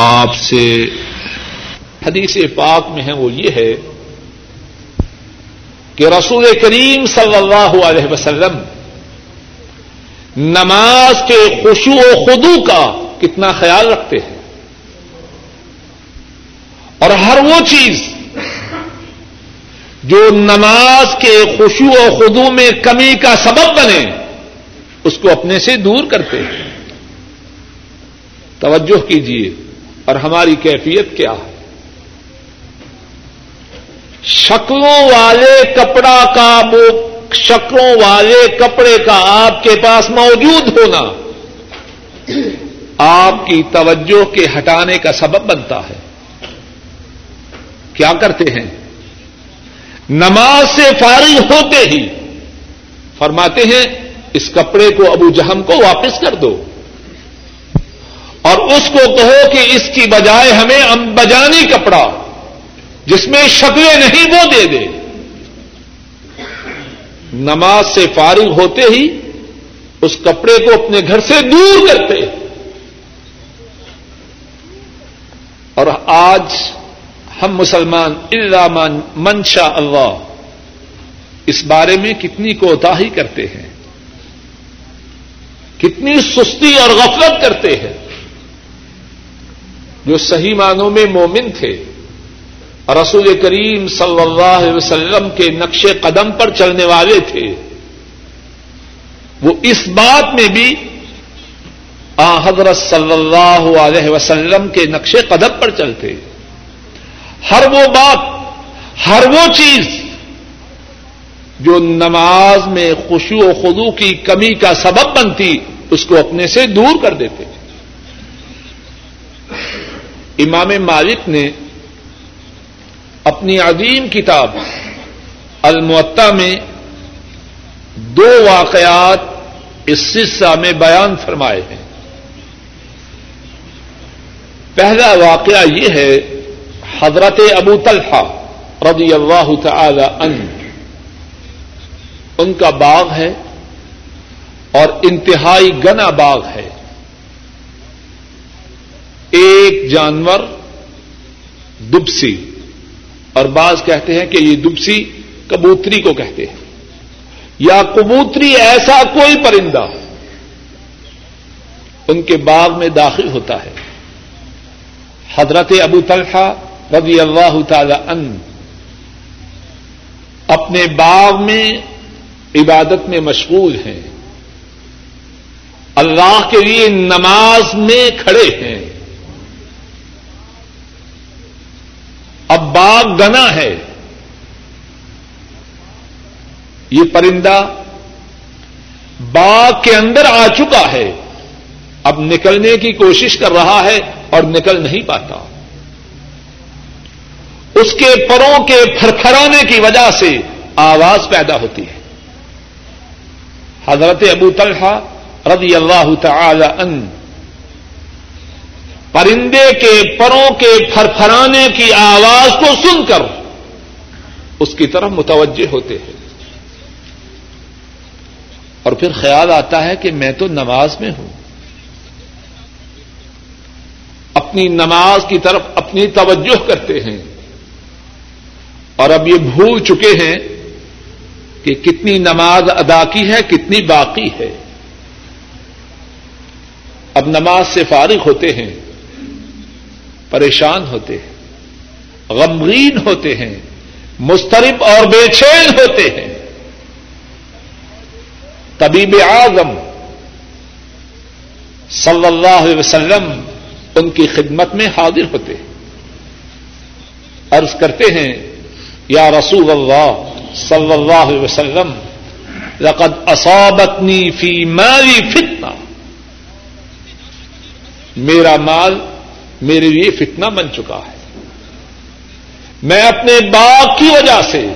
آپ سے حدیث پاک میں ہے وہ یہ ہے کہ رسول کریم صلی اللہ علیہ وسلم نماز کے خوشو و خدو کا کتنا خیال رکھتے ہیں اور ہر وہ چیز جو نماز کے خوشو و خدو میں کمی کا سبب بنے، اس کو اپنے سے دور کرتے ہیں۔ توجہ کیجیے اور ہماری کیفیت کیا؟ ہے شکلوں والے کپڑا کا شکلوں والے کپڑے کا آپ کے پاس موجود ہونا آپ کی توجہ کے ہٹانے کا سبب بنتا ہے۔ کیا کرتے ہیں؟ نماز سے فارغ ہوتے ہی فرماتے ہیں، اس کپڑے کو ابو جہم کو واپس کر دو۔ اس کو کہو کہ اس کی بجائے ہمیں امبجانی کپڑا، جس میں شکلیں نہیں وہ دے دے۔ نماز سے فارغ ہوتے ہی اس کپڑے کو اپنے گھر سے دور کرتے۔ اور آج ہم مسلمان اللہ منشا اللہ اس بارے میں کتنی کوتا ہی کرتے ہیں، کتنی سستی اور غفلت کرتے ہیں۔ جو صحیح معنوں میں مومن تھے۔ رسول کریم صلی اللہ علیہ وسلم کے نقش قدم پر چلنے والے تھے۔ وہ اس بات میں بھی آ حضرت صلی اللہ علیہ وسلم کے نقش قدم پر چلتے۔ ہر وہ بات، ہر وہ چیز جو نماز میں خوشو و خدو کی کمی کا سبب بنتی، اس کو اپنے سے دور کر دیتے۔ امام مالک نے اپنی عظیم کتاب المعطا میں دو واقعات اس سلسلہ میں بیان فرمائے ہیں۔ پہلا واقعہ یہ ہے حضرت ابو طلحہ رضی اللہ تعالی عنہ۔ ان کا باغ ہے اور انتہائی گنا باغ ہے۔ ایک جانور دبسی، اور بعض کہتے ہیں کہ یہ دبسی کبوتری کو کہتے ہیں۔ یا کبوتری ایسا کوئی پرندہ ان کے باغ میں داخل ہوتا ہے۔ حضرت ابو طلحہ رضی اللہ تعالی ان اپنے باغ میں عبادت میں مشغول ہیں۔ اللہ کے لیے نماز میں کھڑے ہیں اب باغ گنا ہے۔ یہ پرندہ باغ کے اندر آ چکا ہے۔ اب نکلنے کی کوشش کر رہا ہے اور نکل نہیں پاتا۔ اس کے پروں کے پھرپھرانے کی وجہ سے آواز پیدا ہوتی ہے۔ حضرت ابو طلحہ رضی اللہ تعالی ان پرندے کے پروں کے پھرپھرانے کی آواز کو سن کر اس کی طرف متوجہ ہوتے ہیں۔ اور پھر خیال آتا ہے کہ میں تو نماز میں ہوں۔ اپنی نماز کی طرف اپنی توجہ کرتے ہیں۔ اور اب یہ بھول چکے ہیں کہ کتنی نماز ادا کی ہے، کتنی باقی ہے۔ اب نماز سے فارغ ہوتے ہیں۔ پریشان ہوتے ہیں، غمگین ہوتے ہیں مسترب اور بے چین ہوتے ہیں۔ طبیب اعظم صلی اللہ علیہ وسلم ان کی خدمت میں حاضر ہوتے ہیں۔ عرض کرتے ہیں، یا رسول اللہ صلی اللہ علیہ وسلم، لقد اصابتنی فی مالی فتنہ۔ میرا مال میرے لیے فتنہ بن چکا ہے۔ میں اپنے باغ کی وجہ سے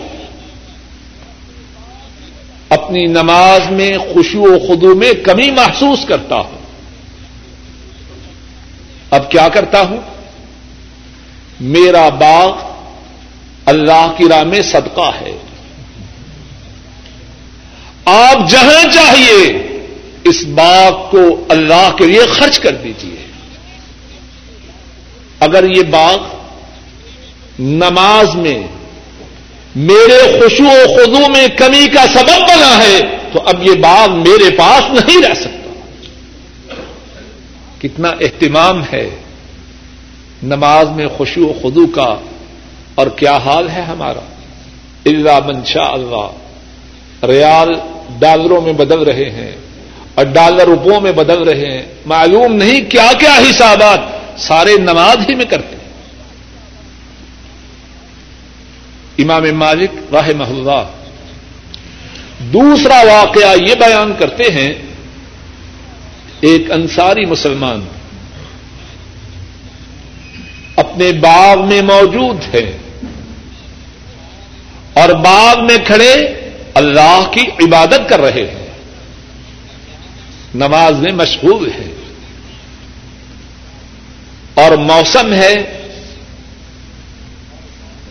اپنی نماز میں خوشو و خدو میں کمی محسوس کرتا ہوں۔ اب کیا کرتا ہوں؟ میرا باغ اللہ کی راہ میں صدقہ ہے۔ آپ جہاں چاہیے اس باغ کو اللہ کے لیے خرچ کر دیجیے اگر یہ باغ نماز میں میرے خوشو و خدو میں کمی کا سبب بنا ہے، تو اب یہ باغ میرے پاس نہیں رہ سکتا۔ کتنا اہتمام ہے نماز میں خوشو و خدو کا، اور کیا حال ہے ہمارا؟ اللہ منشا اللہ ریال ڈالروں میں بدل رہے ہیں اور ڈالر روپوں میں بدل رہے ہیں۔ معلوم نہیں کیا کیا حسابات۔ سارے نماز ہی میں کرتے ہیں۔ امام مالک راہ اللہ دوسرا واقعہ یہ بیان کرتے ہیں، ایک انصاری مسلمان اپنے باغ میں موجود ہے اور باغ میں کھڑے اللہ کی عبادت کر رہے ہیں۔ نماز میں مشغول ہے اور موسم ہے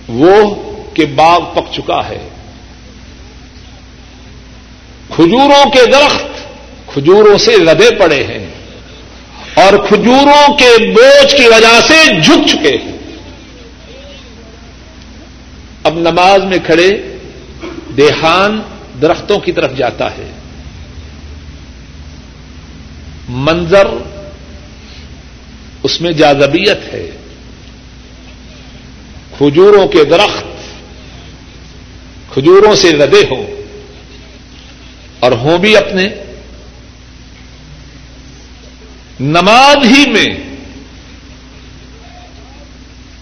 وہ کہ باغ پک چکا ہے۔ کھجوروں کے درخت کھجوروں سے لدے پڑے ہیں اور کھجوروں کے بوجھ کی وجہ سے جھک چکے ہیں۔ اب نماز میں کھڑے دیہان درختوں کی طرف جاتا ہے۔ منظر اس میں جازبیت ہے۔ کھجوروں کے درخت کھجوروں سے لدے ہوں اور ہوں بھی اپنے۔ نماز ہی میں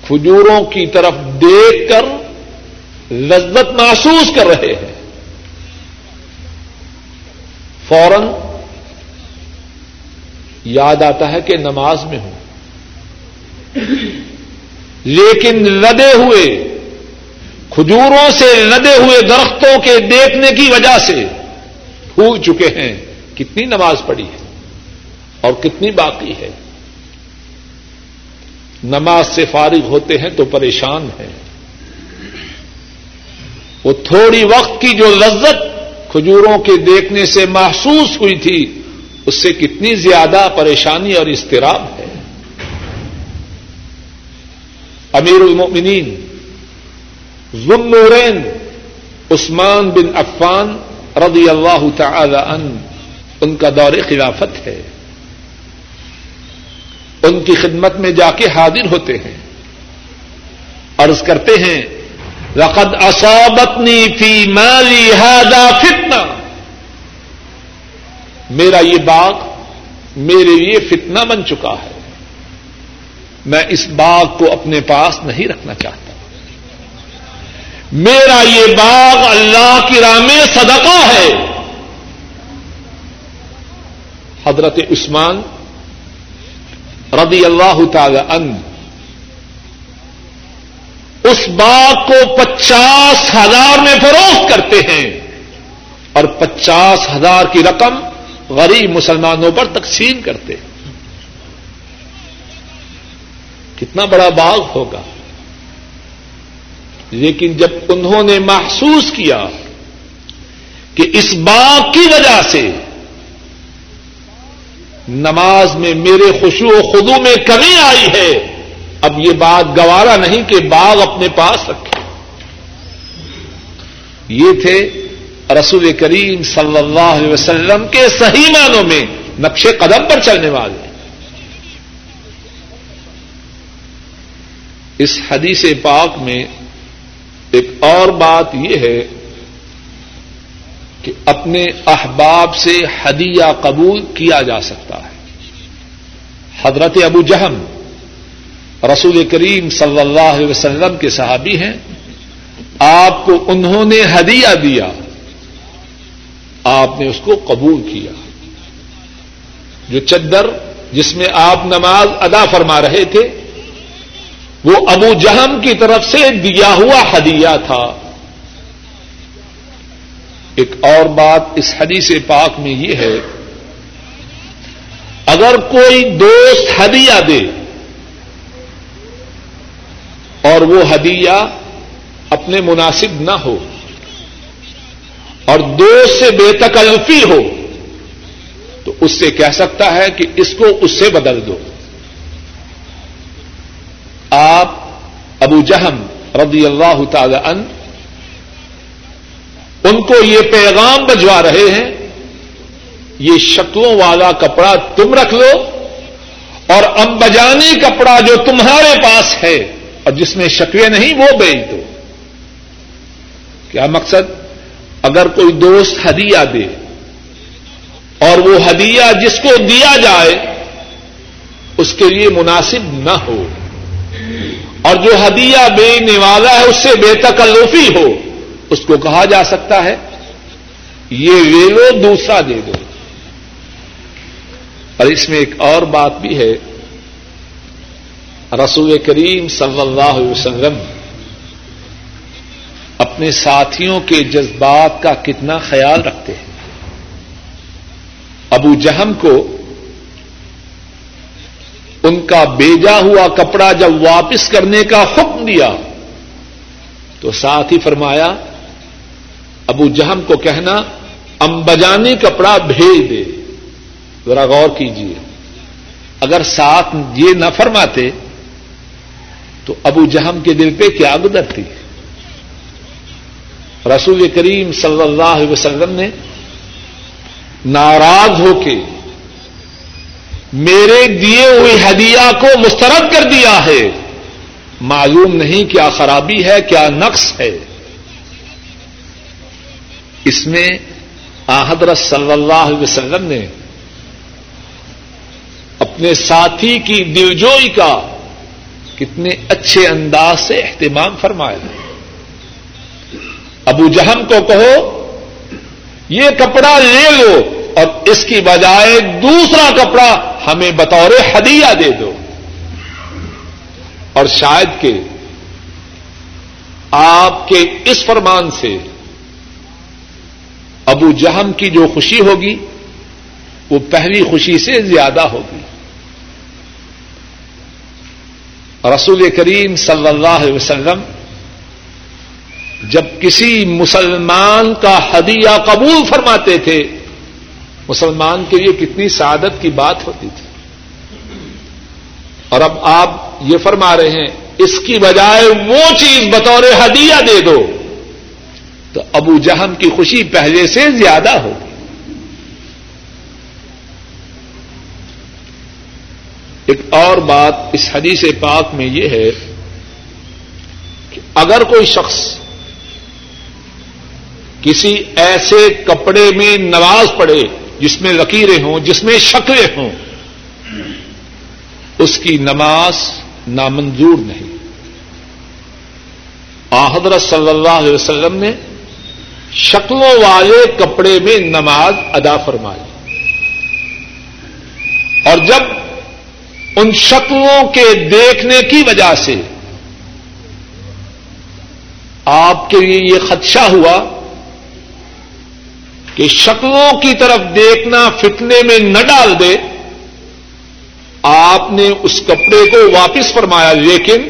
کھجوروں کی طرف دیکھ کر لذت محسوس کر رہے ہیں۔ فوراً یاد آتا ہے کہ نماز میں ہوں۔ لیکن لدے ہوئے، کھجوروں سے لدے ہوئے درختوں کے دیکھنے کی وجہ سے پھول چکے ہیں۔ کتنی نماز پڑھی ہے اور کتنی باقی ہے۔ نماز سے فارغ ہوتے ہیں تو پریشان ہیں۔ وہ تھوڑی وقت کی جو لذت کھجوروں کے دیکھنے سے محسوس ہوئی تھی، اس سے کتنی زیادہ پریشانی اور اضطراب ہے۔ امیر المؤمنین ذنورین عثمان بن عفان رضی اللہ تعالی ان ان کا دور خلافت ہے ان کی خدمت میں جا کے حاضر ہوتے ہیں عرض کرتے ہیں رقد اصابتنی فی مالی هذا فتنہ میرا یہ باغ میرے لیے فتنہ بن چکا ہے میں اس باغ کو اپنے پاس نہیں رکھنا چاہتا۔ میرا یہ باغ اللہ کی راہ میں صدقہ ہے۔ حضرت عثمان رضی اللہ تعالی ان اس باغ کو پچاس ہزار میں فروخت کرتے ہیں اور پچاس ہزار کی رقم غریب مسلمانوں پر تقسیم کرتے ہیں۔ کتنا بڑا باغ ہوگا۔ لیکن جب انہوں نے محسوس کیا کہ اس باغ کی وجہ سے نماز میں میرے خوشو و خدو میں کمی آئی ہے، اب یہ بات گوارا نہیں کہ باغ اپنے پاس رکھے۔ یہ تھے رسول کریم صلی اللہ علیہ وسلم کے صحیح معنوں میں نقش قدم پر چلنے والے۔ اس حدیث پاک میں ایک اور بات یہ ہے کہ اپنے احباب سے ہدیہ قبول کیا جا سکتا ہے۔ حضرت ابو جہم رسول کریم صلی اللہ علیہ وسلم کے صحابی ہیں۔ آپ کو انہوں نے ہدیہ دیا۔ آپ نے اس کو قبول کیا۔ جو چدر جس میں آپ نماز ادا فرما رہے تھے وہ ابو جہم کی طرف سے دیا ہوا ہدیہ تھا۔ ایک اور بات اس حدیث پاک میں یہ ہے، اگر کوئی دوست ہدیہ دے اور وہ ہدیہ اپنے مناسب نہ ہو اور دوست سے بے تکلفی ہو، تو اس سے کہہ سکتا ہے کہ اس کو اس سے بدل دو۔ آپ ابو جہم رضی اللہ تعالی ان ان کو یہ پیغام بجوا رہے ہیں، یہ شکلوں والا کپڑا تم رکھ لو اور امبجانی کپڑا جو تمہارے پاس ہے، اور جس میں شکوے نہیں، وہ بیچ دو۔ کیا مقصد؟ اگر کوئی دوست ہدیہ دے اور وہ ہدیہ جس کو دیا جائے، اس کے لیے مناسب نہ ہو۔ اور جو ہدیہ بیچنے والا ہے، اس سے بے تکلفی ہو، اس کو کہا جا سکتا ہے، یہ لے لو دوسرا دے دو۔ اور اس میں ایک اور بات بھی ہے۔ رسول کریم صلی اللہ علیہ وسلم اپنے ساتھیوں کے جذبات کا کتنا خیال رکھتے ہیں۔ ابو جہم کو ان کا بیجا ہوا کپڑا جب واپس کرنے کا حکم دیا تو ساتھ ہی فرمایا، ابو جہم کو کہنا امبجانی کپڑا بھیج دے۔ ذرا غور کیجیے اگر ساتھ یہ نہ فرماتے تو ابو جہم کے دل پہ کیا گزرتی رسول کریم صلی اللہ علیہ وسلم نے ناراض ہو کے میرے دیے ہوئے ہدیہ کو مسترد کر دیا ہے۔ معلوم نہیں کیا خرابی ہے، کیا نقص ہے۔ اس میں آحدر صلی اللہ علیہ وسلم نے اپنے ساتھی کی دلجوئی کا کتنے اچھے انداز سے اہتمام فرمایا۔ ابو جہم کو کہو، یہ کپڑا لے لو اور اس کی بجائے دوسرا کپڑا ہمیں بطور ہدیہ دے دو۔ اور شاید کہ آپ کے اس فرمان سے ابو جہم کی جو خوشی ہوگی، وہ پہلی خوشی سے زیادہ ہوگی۔ رسول کریم صلی اللہ علیہ وسلم جب کسی مسلمان کا ہدیہ قبول فرماتے تھے مسلمان کے لیے کتنی سعادت کی بات ہوتی تھی۔ اور اب آپ یہ فرما رہے ہیں، اس کی بجائے وہ چیز بطور ہدیہ دے دو۔ تو ابو جہم کی خوشی پہلے سے زیادہ ہوگی۔ ایک اور بات اس حدیث پاک میں یہ ہے کہ اگر کوئی شخص کسی ایسے کپڑے میں نواز پڑے جس میں لکیریں ہوں، جس میں شکلیں ہوں، اس کی نماز نامنظور نہیں۔ آحدر صلی اللہ علیہ وسلم نے شکلوں والے کپڑے میں نماز ادا فرمائی۔ اور جب ان شکلوں کے دیکھنے کی وجہ سے آپ کے لیے یہ خدشہ ہوا کہ شکلوں کی طرف دیکھنا فتنے میں نہ ڈال دے، آپ نے اس کپڑے کو واپس فرمایا، لیکن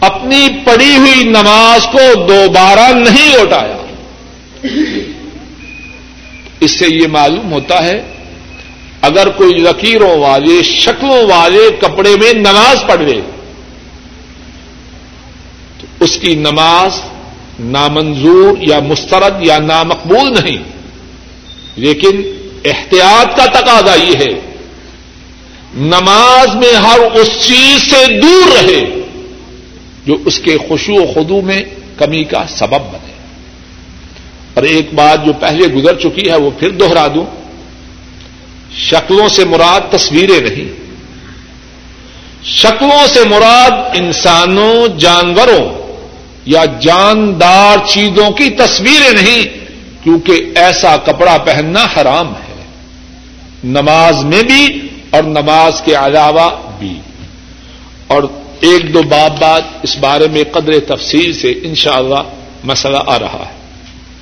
اپنی پڑی ہوئی نماز کو دوبارہ نہیں لوٹایا۔ اس سے یہ معلوم ہوتا ہے، اگر کوئی لکیروں والے، شکلوں والے کپڑے میں نماز پڑھ لے، تو اس کی نماز نامنظور یا مسترد یا نامقبول نہیں۔ لیکن احتیاط کا تقاضا یہ ہے۔ نماز میں ہر اس چیز سے دور رہے جو اس کے خوشو و خدو میں کمی کا سبب بنے۔ اور ایک بات جو پہلے گزر چکی ہے وہ پھر دوہرا دوں۔ شکلوں سے مراد تصویریں نہیں۔ شکلوں سے مراد انسانوں، جانوروں یا جاندار چیزوں کی تصویریں نہیں، کیونکہ ایسا کپڑا پہننا حرام ہے۔ نماز میں بھی اور نماز کے علاوہ بھی۔ اور ایک دو باب بعد اس بارے میں قدر تفصیل سے انشاءاللہ اللہ مسئلہ آ رہا ہے۔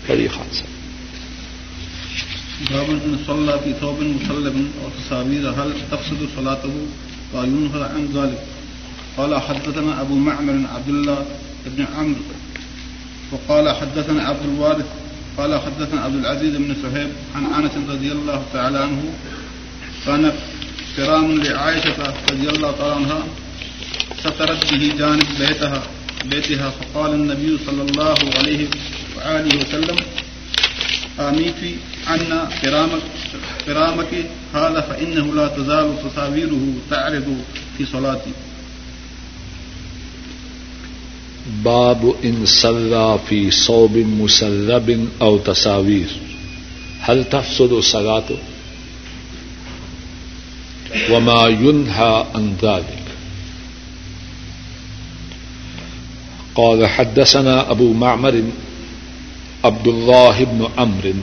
بڑی خان صاحب باب صلى في ثوب مسلم هل تفسد صلاته عن ذلك۔ قال حدثنا ابو معمر عبد الله بن عمرو. وقال حدثنا عبد الوارث، قال حدثنا عبد العزيز بن صهيب عن انس رضي الله تعالى عنه، كان كرام لعائشه رضي الله تعالى عنها، سترت به جانب بيتها بيتها، فقال النبي صلى الله عليه وآله وسلم آميتي عنا كرامك كرامك هذا فإنه لا تزال تصاويره تعرض في صلاتي. باب ان صلى في صوب مسلب او تصاوير هل تفسد صلاته وما ينهى عن ذلك۔ قال حدثنا أبو معمر عبد الله بن عمرو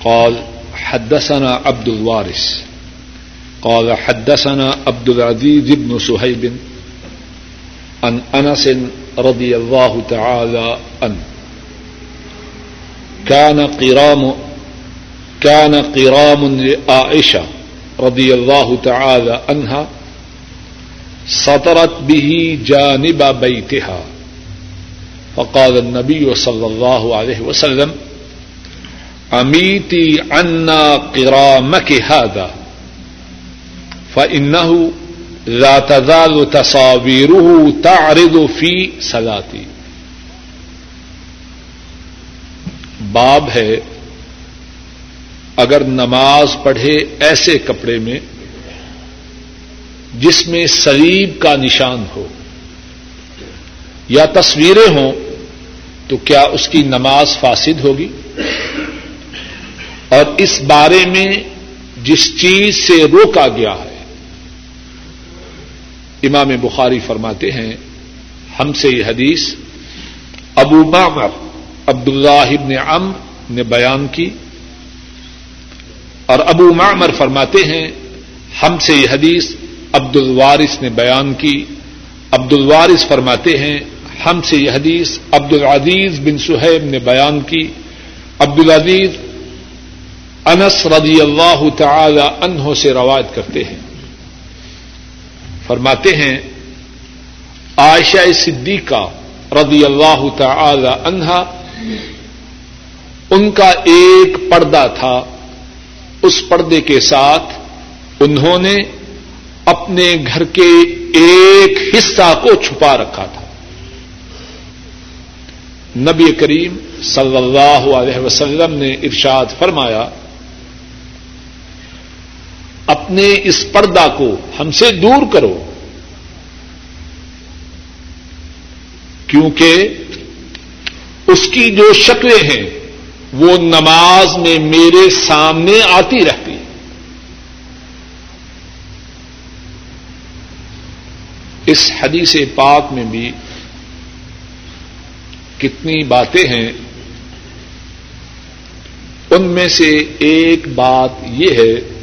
قال حدثنا عبد الوارث۔ قال حدثنا عبد العزيز بن سهيب عن أنس رضي الله تعالى عنه كان قرام كان قرام لعائشة رضي الله تعالى عنها سطرت به جانب بيتها فقال النبي صلى الله عليه وسلم، امیتی عنا قرامك هذا فإنه لا تزال تصاويره تعرض في صلاتي باب ہے، اگر نماز پڑھے ایسے کپڑے میں جس میں سلیب کا نشان ہو یا تصویریں ہوں، تو کیا اس کی نماز فاسد ہوگی؟ اور اس بارے میں جس چیز سے روکا گیا ہے امام بخاری فرماتے ہیں، ہم سے یہ حدیث، ابو معمر، عبداللہ ابن ام نے بیان کی۔ اور ابو معمر فرماتے ہیں، ہم سے یہ حدیث عبد الوارث نے بیان کی۔ عبد الوارث فرماتے ہیں، ہم سے یہ حدیث عبد العزیز بن سہیب نے بیان کی۔ عبد العزیز انس رضی اللہ تعالی عنہ سے روایت کرتے ہیں۔ فرماتے ہیں، عائشہ صدیقہ رضی اللہ تعالی عنہا، ان کا ایک پردہ تھا۔ اس پردے کے ساتھ انہوں نے اپنے گھر کے ایک حصہ کو چھپا رکھا تھا۔ نبی کریم صلی اللہ علیہ وسلم نے ارشاد فرمایا اپنے اس پردہ کو ہم سے دور کرو۔ کیونکہ اس کی جو شکلیں ہیں، وہ نماز میں میرے سامنے آتی رہتی۔ ہیں اس حدیث پاک میں بھی کتنی باتیں ہیں۔ ان میں سے ایک بات یہ ہے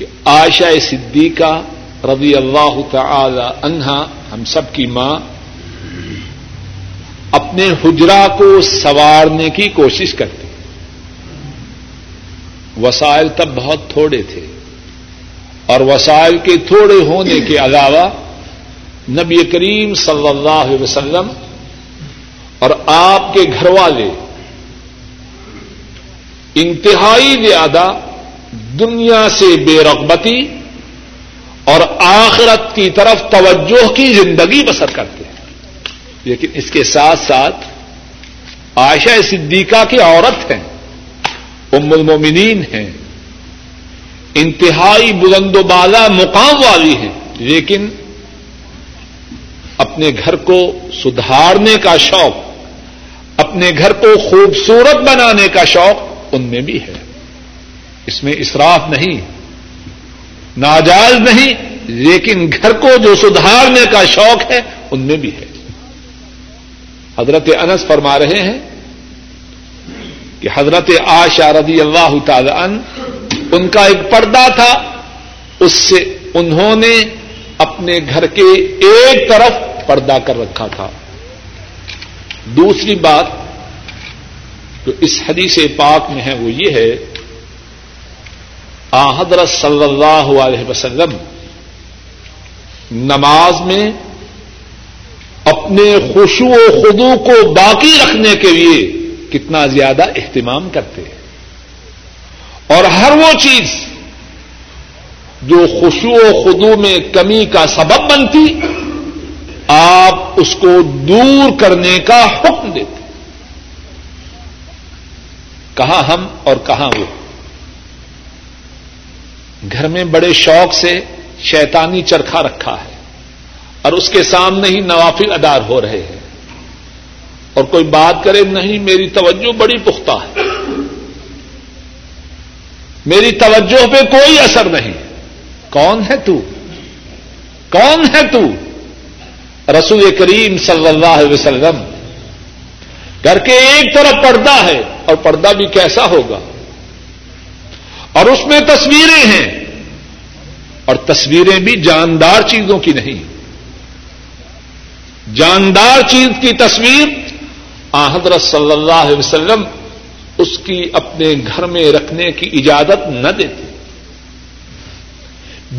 کہ عائشہ صدیقہ رضی اللہ تعالی عنہا، ہم سب کی ماں، اپنے حجرا کو سوارنے کی کوشش کرتی وسائل تب بہت تھوڑے تھے۔ اور وسائل کے تھوڑے ہونے کے علاوہ نبی کریم صلی اللہ علیہ وسلم اور آپ کے گھر والے انتہائی زیادہ دنیا سے بے رغبتی اور آخرت کی طرف توجہ کی زندگی بسر کرتے ہیں۔ لیکن اس کے ساتھ ساتھ عائشہ صدیقہ کی عورت ہیں، ام المومنین ہیں۔ انتہائی بلند و بالا مقام والی ہیں، لیکن اپنے گھر کو سدھارنے کا شوق، اپنے گھر کو خوبصورت بنانے کا شوق ان میں بھی ہے۔ اس میں اسراف نہیں، ناجائز نہیں، لیکن گھر کو جو سدھارنے کا شوق ہے، ان میں بھی ہے۔ حضرت انس فرما رہے ہیں کہ حضرت آشا رضی اللہ تعالی ان ان کا ایک پردہ تھا، اس سے انہوں نے اپنے گھر کے ایک طرف پردہ کر رکھا تھا۔ دوسری بات جو اس حدیث پاک میں ہے، وہ یہ ہے آ حضرت صلی اللہ علیہ وسلم نماز میں اپنے خوشو و خدو کو باقی رکھنے کے لیے کتنا زیادہ اہتمام کرتے ہیں۔ اور ہر وہ چیز جو خوشو و خدو میں کمی کا سبب بنتی، آپ اس کو دور کرنے کا حکم دیتے۔ کہاں ہم اور کہاں وہ؟ گھر میں بڑے شوق سے شیطانی چرخا رکھا ہے اور اس کے سامنے ہی نوافل ادار ہو رہے ہیں۔ اور کوئی بات کرے، نہیں، میری توجہ بڑی پختہ ہے۔ میری توجہ پہ کوئی اثر نہیں۔ کون ہے تو؟ کون ہے تو؟ رسول کریم صلی اللہ علیہ وسلم۔ گھر کے ایک طرف پردہ ہے اور پردہ بھی کیسا ہوگا؟ اور اس میں تصویریں ہیں اور تصویریں بھی جاندار چیزوں کی نہیں جاندار چیز کی تصویر آ حضرت صلی اللہ علیہ وسلم اس کی اپنے گھر میں رکھنے کی اجازت نہ دیتے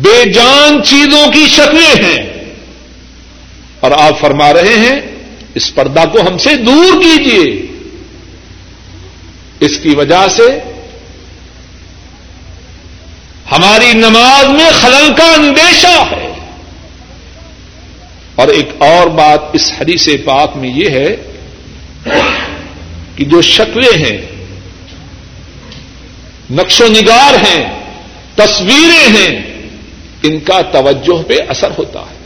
بے جان چیزوں کی شکلیں ہیں اور آپ فرما رہے ہیں اس پردہ کو ہم سے دور کیجیے اس کی وجہ سے ہماری نماز میں خلل کا اندیشہ ہے۔ اور ایک اور بات اس حدیث پاک میں یہ ہے کہ جو شکلیں ہیں، نقش و نگار ہیں، تصویریں ہیں، ان کا توجہ پہ اثر ہوتا ہے۔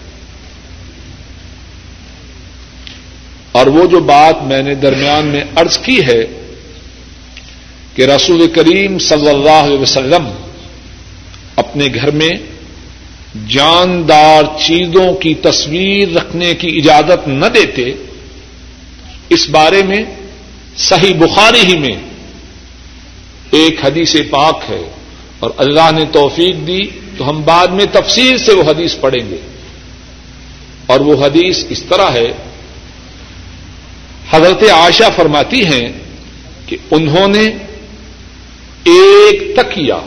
اور وہ جو بات میں نے درمیان میں ارض کی ہے کہ رسول کریم صلی اللہ علیہ وسلم اپنے گھر میں جاندار چیزوں کی تصویر رکھنے کی اجازت نہ دیتے، اس بارے میں صحیح بخاری ہی میں ایک حدیث پاک ہے اور اللہ نے توفیق دی تو ہم بعد میں تفصیل سے وہ حدیث پڑھیں گے۔ اور وہ حدیث اس طرح ہے، حضرت عائشہ فرماتی ہیں کہ انہوں نے ایک تکیا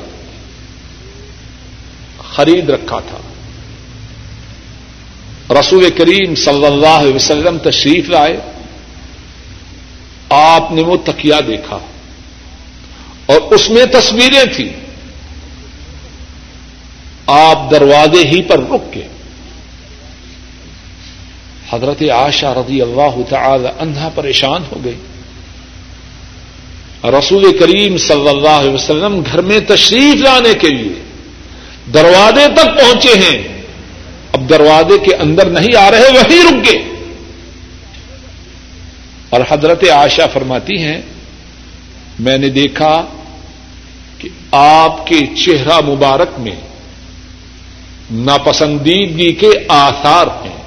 خرید رکھا تھا۔ رسول کریم صلی اللہ علیہ وسلم تشریف لائے۔ آپ نے وہ تکیا دیکھا۔ اور اس میں تصویریں تھیں۔ آپ دروازے ہی پر رک کے۔ حضرت عاشا رضی اللہ تعالی عنہا پریشان ہو گئی رسول کریم صلی اللہ علیہ وسلم گھر میں تشریف لانے کے لیے۔ دروازے تک پہنچے ہیں۔ اب دروازے کے اندر نہیں آ رہے، وہی رک گئے۔ اور حضرت عائشہ فرماتی ہیں، میں نے دیکھا کہ آپ کے چہرہ مبارک میں ناپسندیدگی کے آثار ہیں۔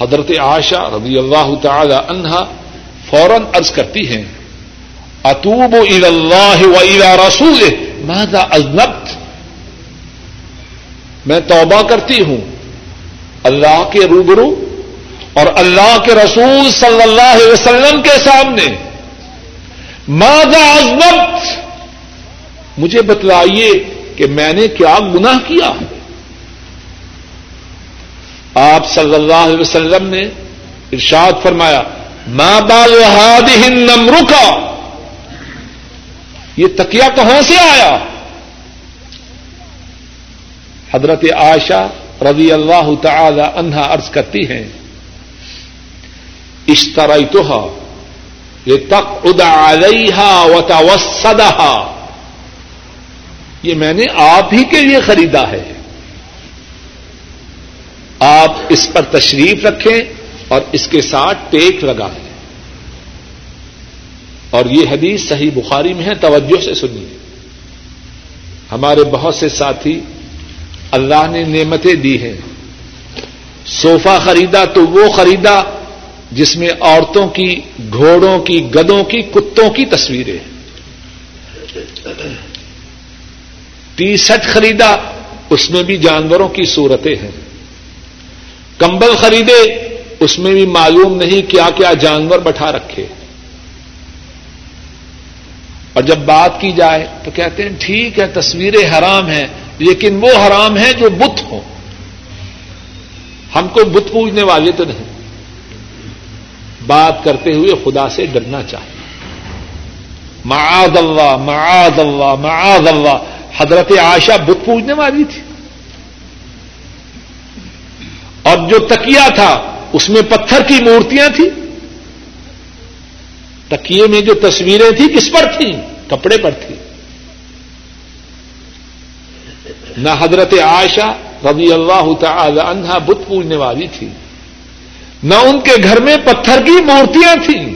حضرت عائشہ رضی اللہ تعالی عنہا فوراً ارض کرتی ہیں اتوب اللہ و رسول ماذا ازنبت میں توبہ کرتی ہوں۔ اللہ کے روبرو اور اللہ کے رسول صلی اللہ علیہ وسلم کے سامنے۔ ماذا ازنبت مجھے بتلائیے کہ میں نے کیا گناہ کیا آپ صلی اللہ علیہ وسلم نے ارشاد فرمایا ماں بال ہاد ہند رکا یہ تکیا کہاں سے آیا؟ حضرت عائشہ رضی اللہ تعالی عنہا عرض کرتی ہیں اشترائی تو یہ تک ادا علیہ و یہ میں نے آپ ہی کے لیے خریدا ہے۔ آپ اس پر تشریف رکھیں اور اس کے ساتھ ٹیک لگائیں۔ اور یہ حدیث صحیح بخاری میں ہے، توجہ سے سنیے۔ ہمارے بہت سے ساتھی اللہ نے نعمتیں دی ہیں۔ صوفہ خریدا تو وہ خریدا جس میں عورتوں کی، گھوڑوں کی، گدوں کی، کتوں کی تصویریں۔ ٹی شرٹ خریدا اس میں بھی جانوروں کی صورتیں ہیں۔ کمبل خریدے اس میں بھی معلوم نہیں کیا کیا جانور بٹھا رکھے۔ اور جب بات کی جائے تو کہتے ہیں ٹھیک ہے تصویریں حرام ہیں، لیکن وہ حرام ہیں جو بت ہوں۔ ہم کو بت پوجنے والے تو نہیں۔ بات کرتے ہوئے خدا سے ڈرنا چاہیے۔ معاذ اللہ معاذ اللہ معاذ اللہ۔ حضرت عائشہ بت پوجنے والی تھی۔ اور جو تکیا تھا، اس میں پتھر کی مورتیاں تھیں۔ تکیے میں جو تصویریں تھیں، کس پر تھیں؟ کپڑے پر تھیں۔ نہ حضرت عائشہ رضی اللہ تعالی عنہا بت پوجنے والی تھی نہ ان کے گھر میں پتھر کی مورتیاں تھیں۔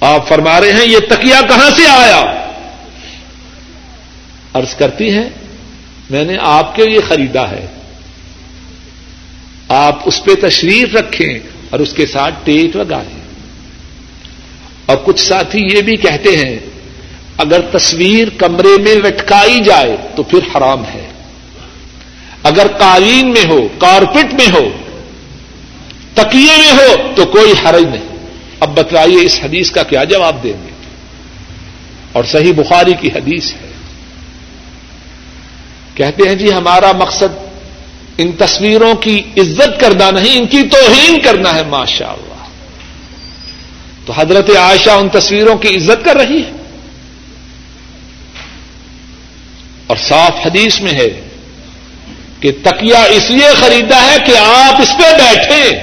آپ فرما رہے ہیں، یہ تکیا کہاں سے آیا؟ ارض کرتی ہیں، میں نے آپ کے لیے خریدا ہے۔ آپ اس پہ تشریف رکھیں۔ اور اس کے ساتھ ٹیٹ لگائیں اور کچھ ساتھی یہ بھی کہتے ہیں، اگر تصویر کمرے میں لٹکائی جائے تو پھر حرام ہے۔ اگر قالین میں ہو، کارپٹ میں ہو، تکیے میں ہو تو کوئی حرج نہیں۔ اب بتلائیے اس حدیث کا کیا جواب دیں گے؟ اور صحیح بخاری کی حدیث ہے۔ کہتے ہیں جی ہمارا مقصد ان تصویروں کی عزت کرنا نہیں، ان کی توہین کرنا ہے ماشاء اللہ تو حضرت عائشہ ان تصویروں کی عزت کر رہی ہے۔ اور صاف حدیث میں ہے کہ تکیا اس لیے خریدا ہے کہ آپ اس پہ بیٹھیں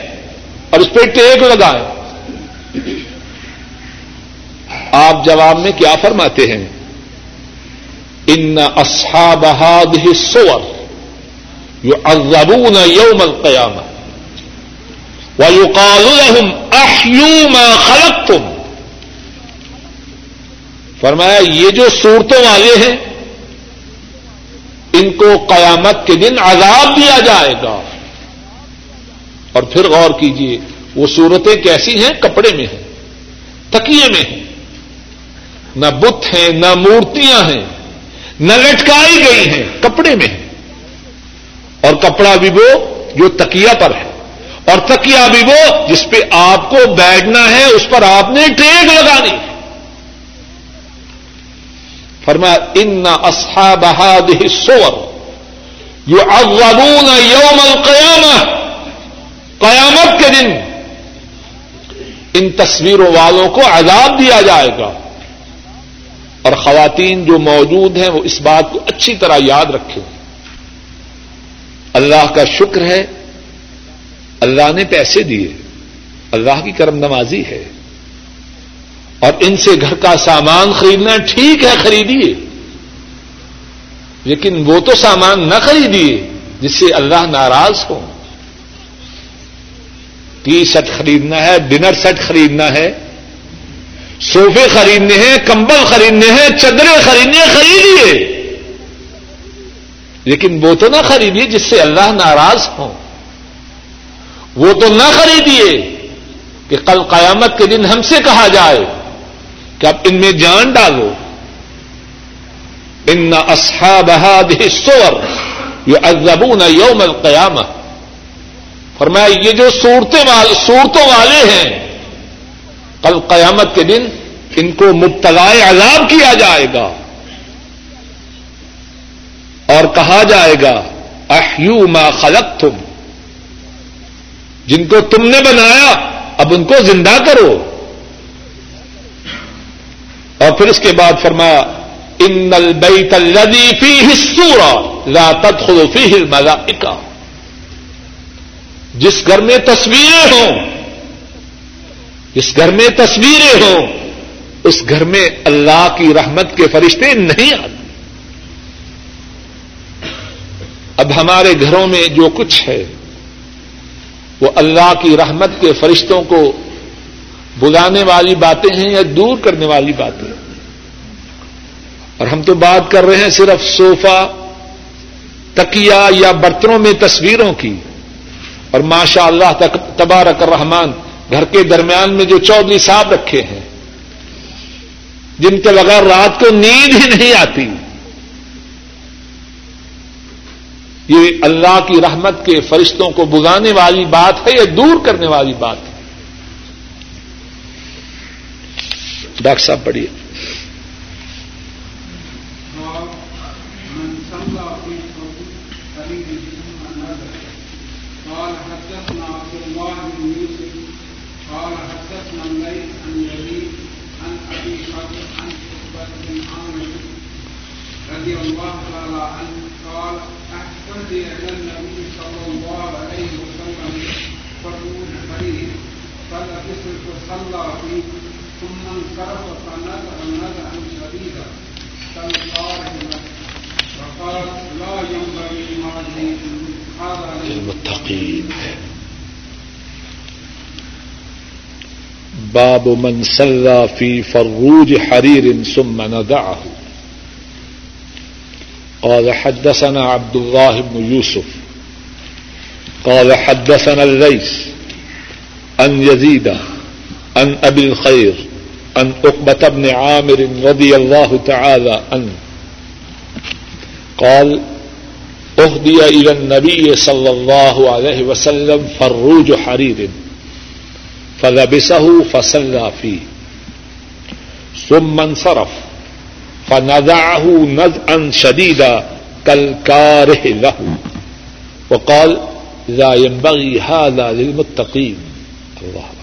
اور اس پہ ٹیک لگائیں۔ آپ جواب میں کیا فرماتے ہیں؟ ان اصحاب هذه الصور۔ يعذبون يوم القيامه ويقال لهم احيوا ما خلقتم. فرمایا، یہ جو صورتوں والے ہیں، ان کو قیامت کے دن عذاب دیا جائے گا۔ اور پھر غور کیجیے وہ صورتیں کیسی ہیں؟ کپڑے میں ہیں، تکیے میں ہیں۔ نہ بت ہیں، نہ مورتیاں ہیں، نہ لٹکائی گئی ہیں، کپڑے میں ہیں۔ اور کپڑا بھی وہ جو تکیا پر ہے۔ اور تکیا بھی وہ جس پہ آپ کو بیٹھنا ہے، اس پر آپ نے ٹیک لگانی ہے۔ فرما ان اصحاب هذه الصور يعذبون يوم القيامه قیامت کے دن ان تصویروں والوں کو عذاب دیا جائے گا۔ اور خواتین جو موجود ہیں، وہ اس بات کو اچھی طرح یاد رکھیں۔ اللہ کا شکر ہے، اللہ نے پیسے دیے، اللہ کی کرم نوازی ہے۔ اور ان سے گھر کا سامان خریدنا ٹھیک ہے، خریدیے۔ لیکن وہ تو سامان نہ خریدیے جس سے اللہ ناراض ہو۔ ٹی سیٹ خریدنا ہے، ڈنر سیٹ خریدنا ہے سوفے خریدنے ہیں، کمبل خریدنے ہیں چدریں خریدنے خریدیے۔ لیکن وہ تو نہ خریدیے جس سے اللہ ناراض ہو وہ تو نہ خریدیے کہ کل قیامت کے دن ہم سے کہا جائے کہ اب ان میں جان ڈالو۔ ان اصحاب هذه الصور يعذبون يوم القيامه فرمایا، یہ جو صورتیں والے صورتوں والے ہیں، کل قیامت کے دن ان کو مبتلا عذاب کیا جائے گا۔ اور کہا جائے گا، احیو ما خلق تم جن کو تم نے بنایا، اب ان کو زندہ کرو۔ اور پھر اس کے بعد فرمایا، ان البیت الذی فیہ السورہ لا تدخل فیہ الملائکہ۔ جس گھر میں تصویریں ہوں، جس گھر میں تصویریں ہوں، اس گھر میں اللہ کی رحمت کے فرشتے نہیں آتے۔ اب ہمارے گھروں میں جو کچھ ہے، وہ اللہ کی رحمت کے فرشتوں کو بلانے والی باتیں ہیں یا دور کرنے والی باتیں اور ہم تو بات کر رہے ہیں صرف صوفہ تکیا یا برتنوں میں تصویروں کی۔ اور ماشاء اللہ تبارک الرحمان گھر کے درمیان میں جو چودھری صاحب رکھے ہیں، جن کے بغیر رات کو نیند ہی نہیں آتی۔ یہ اللہ کی رحمت کے فرشتوں کو بگانے والی بات ہے یا دور کرنے والی بات ہے؟ ڈاکٹر صاحب پڑھیے۔ قال أحسنت إلى النبي صلى الله عليه وسلم فرمون فريد فلبست فصلى فيه، ثم انصرف فنزع نزعا شديدا، كالقارئ فقال، لا ينبغي هذا للمتقين. باب من صلى في فروج حرير ثم ندعه قال حدثنا عبد الله بن يوسف قال حدثنا الليث أن يزيد أن أبي الخير أن أقبة بن عامر رضي الله تعالى عنه قال أهدي إلى النبي صلى الله عليه وسلم فروج حرير فلبسه فصلى فيه ثم انصرف فنزعه نزعا شديدا كالكاره له. وقال لا ينبغي هذا للمتقين. الله